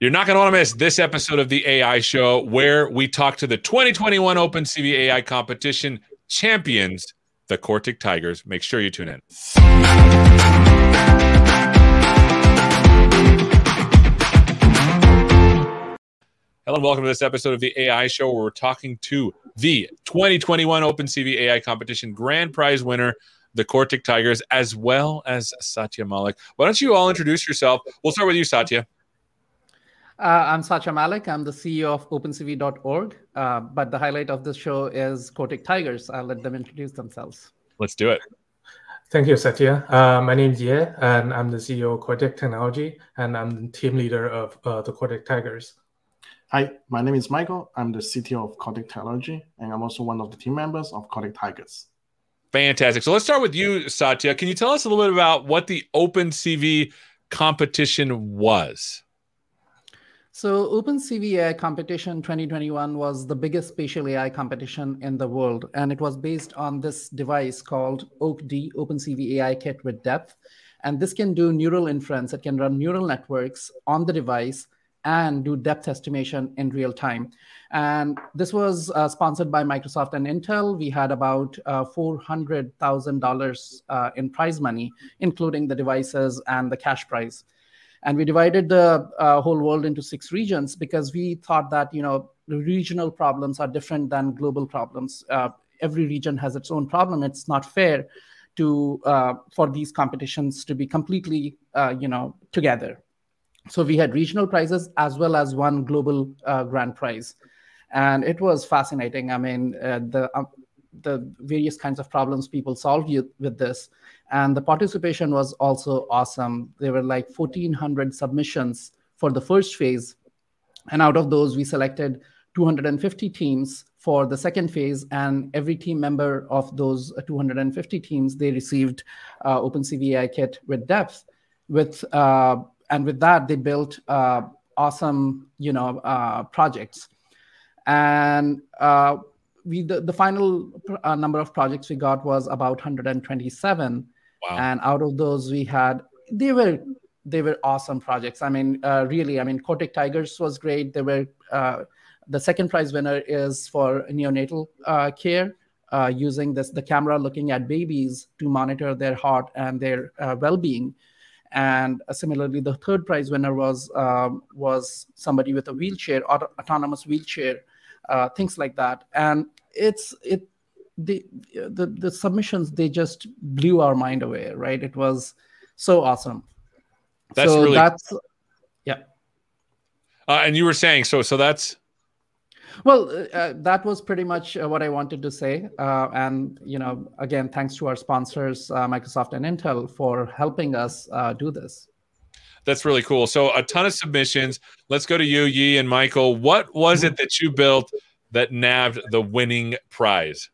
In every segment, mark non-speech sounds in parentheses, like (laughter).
You're not going to want to miss this episode of the AI Show where we talk to the 2021 OpenCV AI competition champions, the Cortic Tigers. Make sure you tune in. Hello and welcome to this episode of the AI Show where we're talking to the 2021 OpenCV AI competition grand prize winner, the Cortic Tigers, as well as Satya Mallick. Why don't you all introduce yourself? We'll start with you, Satya. Uh, I'm Satya Mallick. I'm the CEO of OpenCV.org. Uh, but the highlight of this show is Cortic Tigers. I'll let them introduce themselves. Let's do it. Thank you, Satya. Uh, my name is Ye, and I'm the CEO of Cortic Technology, and I'm the team leader of uh, the Cortic Tigers. Hi, my name is Michael. I'm the CTO of Cortic Technology, and I'm also one of the team members of Cortic Tigers. Fantastic. So let's start with you, Satya. Can you tell us a little bit about what the OpenCV competition was? So OpenCV AI competition 2021 was the biggest spatial AI competition in the world, and it was based on this device called OAK-D, OpenCV AI Kit with Depth. And this can do neural inference. It can run neural networks on the device and do depth estimation in real time. And this was uh, sponsored by Microsoft and Intel. We had about uh, $400,000 uh, in prize money, including the devices and the cash prize and we divided the uh, whole world into six regions because we thought that you know regional problems are different than global problems. Uh, every region has its own problem. It's not fair to uh, for these competitions to be completely uh, you know together. So we had regional prizes as well as one global uh, grand prize. And it was fascinating. I mean uh, the um, the various kinds of problems people solved with this. And the participation was also awesome. There were like 1400 submissions for the first phase. And out of those we selected 250 teams for the second phase. And every team member of those 250 teams they received uh, opencv ai kit with depth. With uh, and with that they built uh, awesome you know uh, projects. And uh, we the, the final uh, number of projects we got was about 127 wow. and out of those we had they were they were awesome projects i mean uh, really i mean cortic tigers was great they were uh, the second prize winner is for neonatal uh, care uh, using this the camera looking at babies to monitor their heart and their uh, well-being and similarly the third prize winner was um, was somebody with a wheelchair auto- autonomous wheelchair uh, things like that. And it's it the the the submissions they just blew our mind away. Right? It was so awesome. That's so really that's yeah. Uh, and you were saying so so that's well uh, that was pretty much uh, what i wanted to say uh, and you know again thanks to our sponsors uh, microsoft and intel for helping us uh, do this that's really cool. So a ton of submissions. Let's go to you, Ye and Michael. What was it that you built that nabbed the winning prize?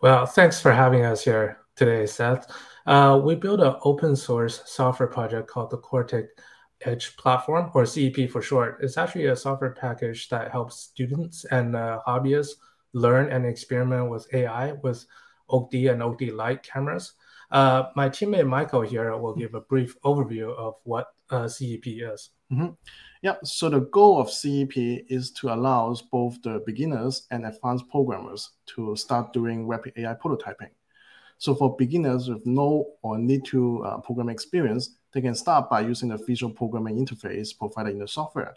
Well, thanks for having us here today, Seth. Uh, we built an open source software project called the Cortic Edge Platform, or CEP for short. It's actually a software package that helps students and uh, hobbyists learn and experiment with AI with OAK-D and OAK-D Lite cameras. Uh, my teammate Michael here will give a brief overview of what uh, CEP is. Mm-hmm. Yeah, so the goal of CEP is to allow both the beginners and advanced programmers to start doing rapid AI prototyping. So for beginners with no or need to uh, program experience, they can start by using the visual programming interface provided in the software.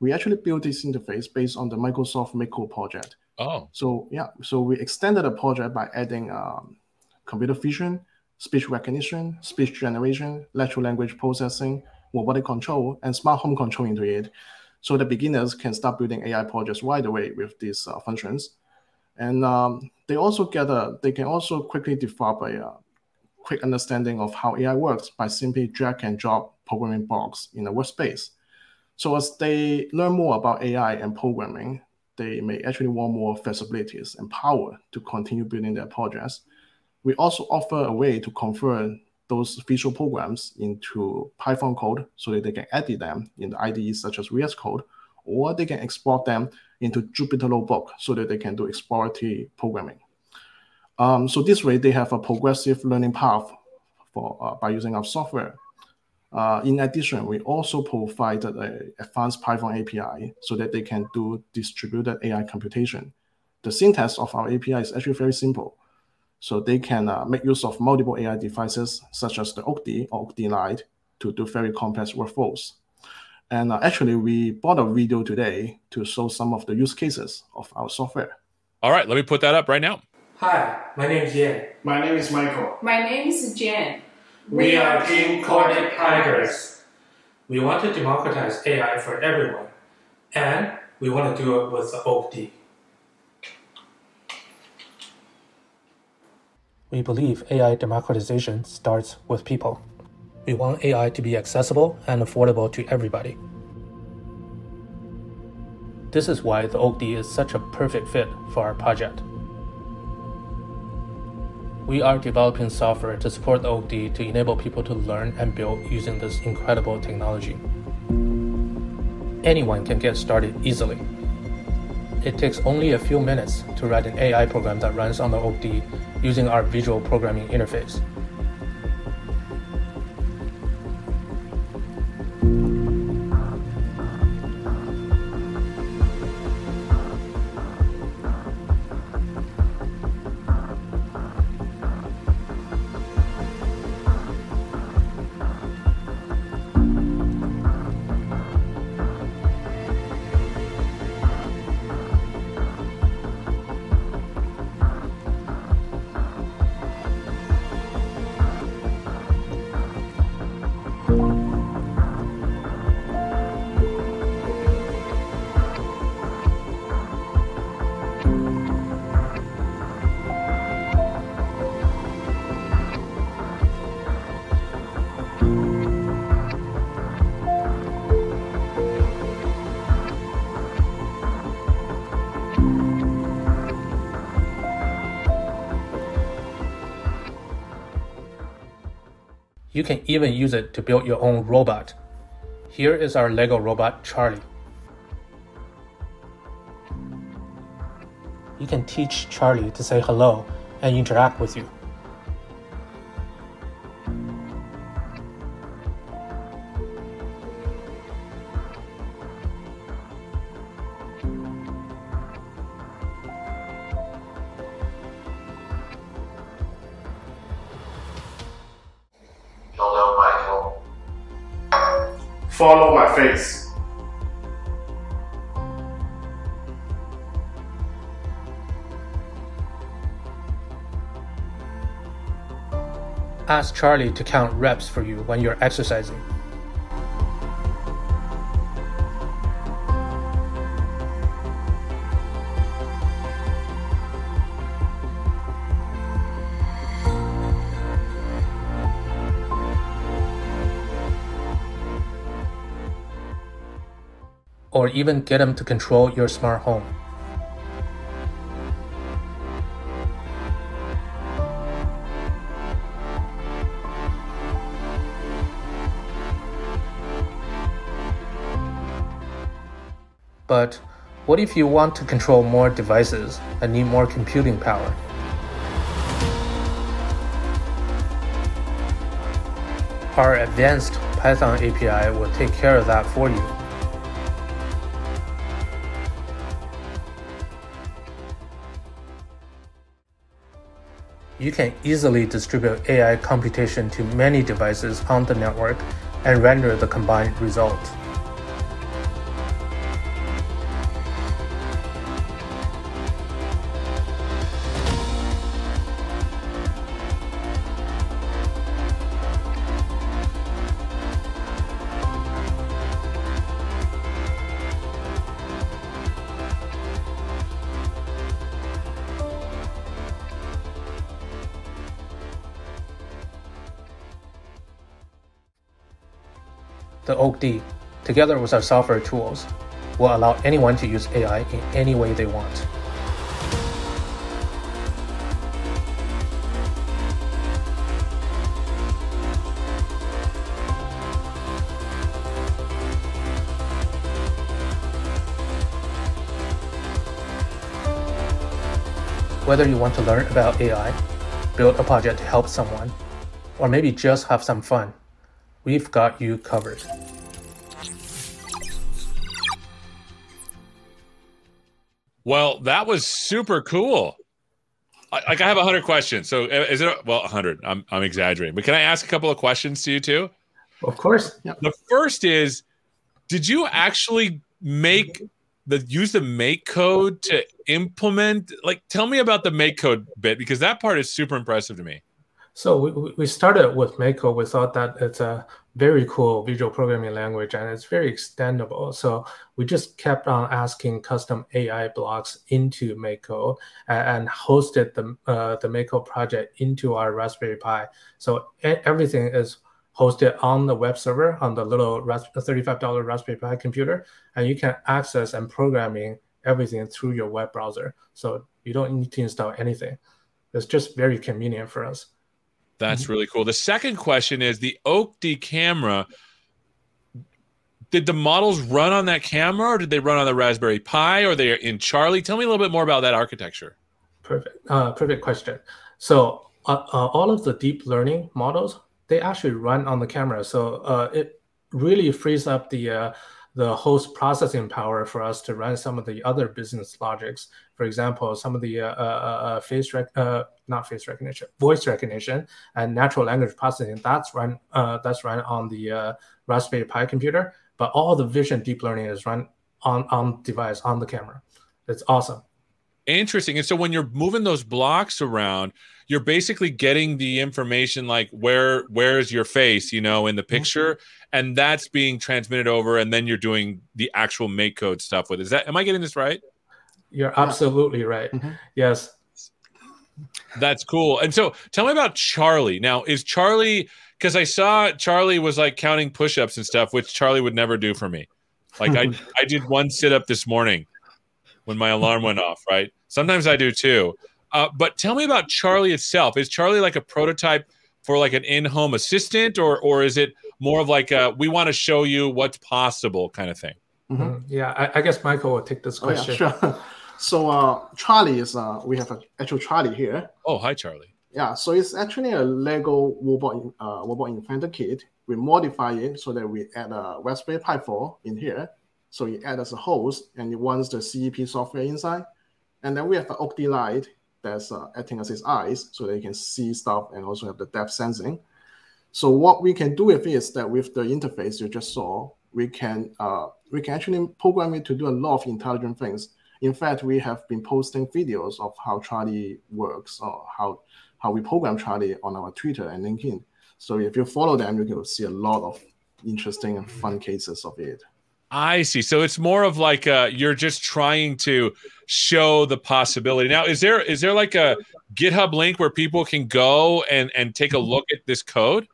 We actually built this interface based on the Microsoft MakeCode project. Oh. So yeah, so we extended the project by adding um, computer vision, speech recognition, speech generation, natural language processing, robotic control, and smart home control into it. So the beginners can start building AI projects right away with these uh, functions. And um, they also get a, they can also quickly develop a uh, quick understanding of how AI works by simply drag and drop programming blocks in a workspace. So as they learn more about AI and programming, they may actually want more flexibilities and power to continue building their projects we also offer a way to convert those visual programs into Python code so that they can edit them in the IDEs such as VS Code, or they can export them into Jupyter Notebook so that they can do exploratory programming. Um, so this way, they have a progressive learning path for uh, by using our software. Uh, in addition, we also provided an advanced Python API so that they can do distributed AI computation. The syntax of our API is actually very simple. So they can uh, make use of multiple AI devices, such as the OAK-D or OAK-D Lite, to do very complex workflows. And uh, actually, we bought a video today to show some of the use cases of our software. All right, let me put that up right now. Hi, my name is Yan. My name is Michael. My name is Jen. We are Team Cortic Tigers. We want to democratize AI for everyone, and we want to do it with the OAK-D. We believe AI democratization starts with people. We want AI to be accessible and affordable to everybody. This is why the OAK-D is such a perfect fit for our project. We are developing software to support the OAK-D to enable people to learn and build using this incredible technology. Anyone can get started easily. It takes only a few minutes to write an AI program that runs on the OAK-D using our visual programming interface. You can even use it to build your own robot. Here is our Lego robot, Charlie. You can teach Charlie to say hello and interact with you. My face. Ask Charlie to count reps for you when you're exercising. Or even get them to control your smart home. But what if you want to control more devices and need more computing power? Our advanced Python API will take care of that for you. You can easily distribute AI computation to many devices on the network and render the combined result. The OAK-D, together with our software tools, will allow anyone to use AI in any way they want. Whether you want to learn about AI, build a project to help someone, or maybe just have some fun, we've got you covered. Well, that was super cool. Like I have a hundred questions. So uh, is it well a hundred? I'm I'm exaggerating, but can I ask a couple of questions to you too? Of course. The first is, did you actually make the use the MakeCode to implement? Like, tell me about the MakeCode bit because that part is super impressive to me. So we, we started with MakeCode. We thought that it's a very cool visual programming language and it's very extendable. So we just kept on asking custom AI blocks into MakeCode and, hosted the uh, the MakeCode project into our Raspberry Pi. So everything is hosted on the web server on the little $35 Raspberry Pi computer, and you can access and programming everything through your web browser. So you don't need to install anything. It's just very convenient for us. That's mm-hmm. really cool. The second question is the OAK-D camera. Did the models run on that camera, or did they run on the Raspberry Pi, or they are in Charlie? Tell me a little bit more about that architecture. Perfect. Uh, perfect question. So uh, uh, all of the deep learning models they actually run on the camera, so uh, it really frees up the uh, the host processing power for us to run some of the other business logics. For example, some of the uh, uh, uh face rec- uh, not face recognition, voice recognition, and natural language processing. That's run uh, that's run on the uh, Raspberry Pi computer. But all the vision deep learning is run on on device on the camera. It's awesome. Interesting. And so when you're moving those blocks around, you're basically getting the information like where where's your face, you know, in the picture, mm-hmm. and that's being transmitted over, and then you're doing the actual MakeCode stuff with. It. Is that am I getting this right? You're absolutely right. Mm-hmm. Yes. That's cool. And so tell me about Charlie. Now, is Charlie because I saw Charlie was like counting push-ups and stuff, which Charlie would never do for me. Like I (laughs) I did one sit-up this morning when my alarm went off, right? Sometimes I do too. Uh, but tell me about Charlie itself. Is Charlie like a prototype for like an in-home assistant, or or is it more of like a, we want to show you what's possible kind of thing? Mm-hmm. mm-hmm. Yeah, I, I, guess Michael will take this question. Oh, yeah, sure. (laughs) so uh, Charlie is uh, we have an actual Charlie here. Oh, hi, Charlie. Yeah, so it's actually a Lego robot uh, robot inventor kit. We modify it so that we add a Raspberry Pi 4 in here. So you add as a host, and it runs the CEP software inside. And then we have an OAK-D Lite that's uh, acting as his eyes so they can see stuff and also have the depth sensing. So what we can do with it is that with the interface you just saw, we can uh, we can actually program it to do a lot of intelligent things. In fact, we have been posting videos of how Charlie works or how how we program Charlie on our Twitter and LinkedIn. So if you follow them, you can see a lot of interesting and fun cases of it. I see. So it's more of like uh, you're just trying to show the possibility. Now, is there is there like a GitHub link where people can go and and take a look at this code?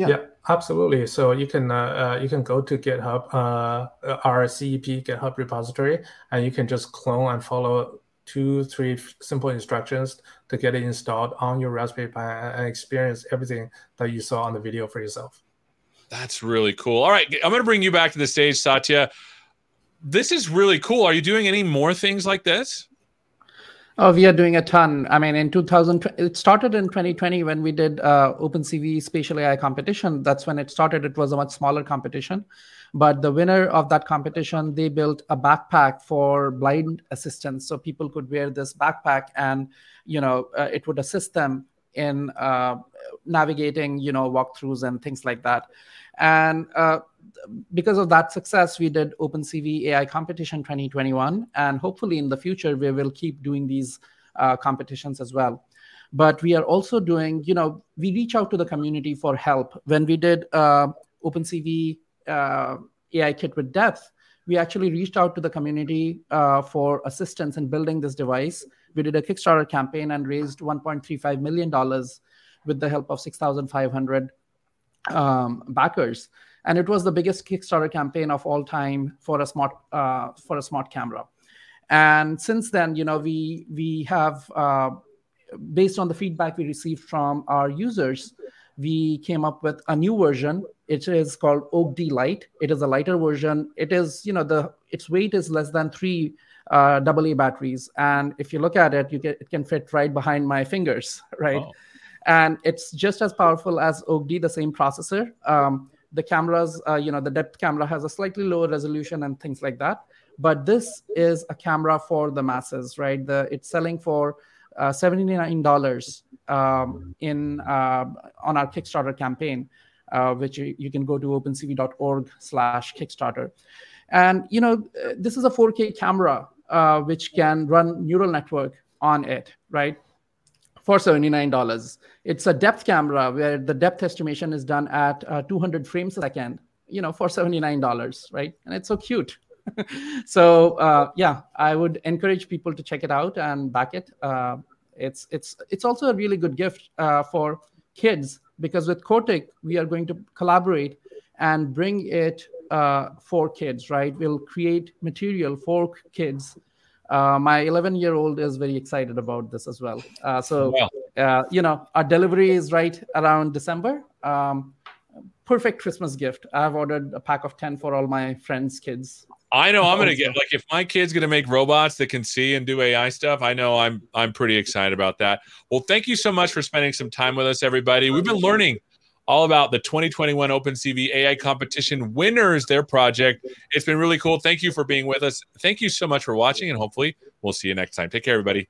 Yeah, yeah absolutely. So you can uh, uh, you can go to GitHub, uh, our CEP GitHub repository, and you can just clone and follow two, three simple instructions to get it installed on your Raspberry Pi and experience everything that you saw on the video for yourself. That's really cool. All right, I'm going to bring you back to the stage, Satya. This is really cool. Are you doing any more things like this? Oh, we are doing a ton. I mean, in 2000, it started in 2020 when we did uh, OpenCV Spatial AI competition. That's when it started. It was a much smaller competition, but the winner of that competition, they built a backpack for blind assistance, so people could wear this backpack, and you know, uh, it would assist them in uh, navigating, you know, walkthroughs and things like that. And uh, because of that success, we did OpenCV AI Competition 2021. And hopefully in the future, we will keep doing these uh, competitions as well. But we are also doing, you know, we reach out to the community for help. When we did uh, OpenCV uh, AI Kit with Depth, we actually reached out to the community uh, for assistance in building this device. We did a Kickstarter campaign and raised $1.35 million with the help of 6,500 um, backers, and it was the biggest Kickstarter campaign of all time for a smart uh, for a smart camera. And since then, you know, we we have uh, based on the feedback we received from our users, we came up with a new version. It is called OAK-D Lite. It is a lighter version. It is, you know, the its weight is less than three uh, AA batteries, and if you look at it, you get it can fit right behind my fingers, (laughs) right? Oh. and it's just as powerful as OAK-D, the same processor. Um, the cameras, uh, you know, the depth camera has a slightly lower resolution and things like that. But this is a camera for the masses, right? The it's selling for uh, $79 um, in uh, on our Kickstarter campaign, uh, which you, you, can go to opencv.org slash Kickstarter. And, you know, this is a 4K camera, uh, which can run neural network on it, right? For $79. It's a depth camera where the depth estimation is done at uh, 200 frames a second, you know, for $79, right? And it's so cute. (laughs) so uh, yeah, I would encourage people to check it out and back it. Uh, it's it's it's also a really good gift uh, for kids because with Cortic we are going to collaborate and bring it uh, for kids. Right, we'll create material for kids. Uh, my 11 year old is very excited about this as well. Uh, so you know, our delivery is right around December. Um, perfect Christmas gift. I've ordered a pack of 10 for all my friends' kids. I know I'm gonna get like if my kid's gonna make robots that can see and do AI stuff. I know I'm I'm pretty excited about that. Well, thank you so much for spending some time with us, everybody. We've been learning all about the 2021 OpenCV AI competition winners, their project. It's been really cool. Thank you for being with us. Thank you so much for watching, and hopefully we'll see you next time. Take care, everybody.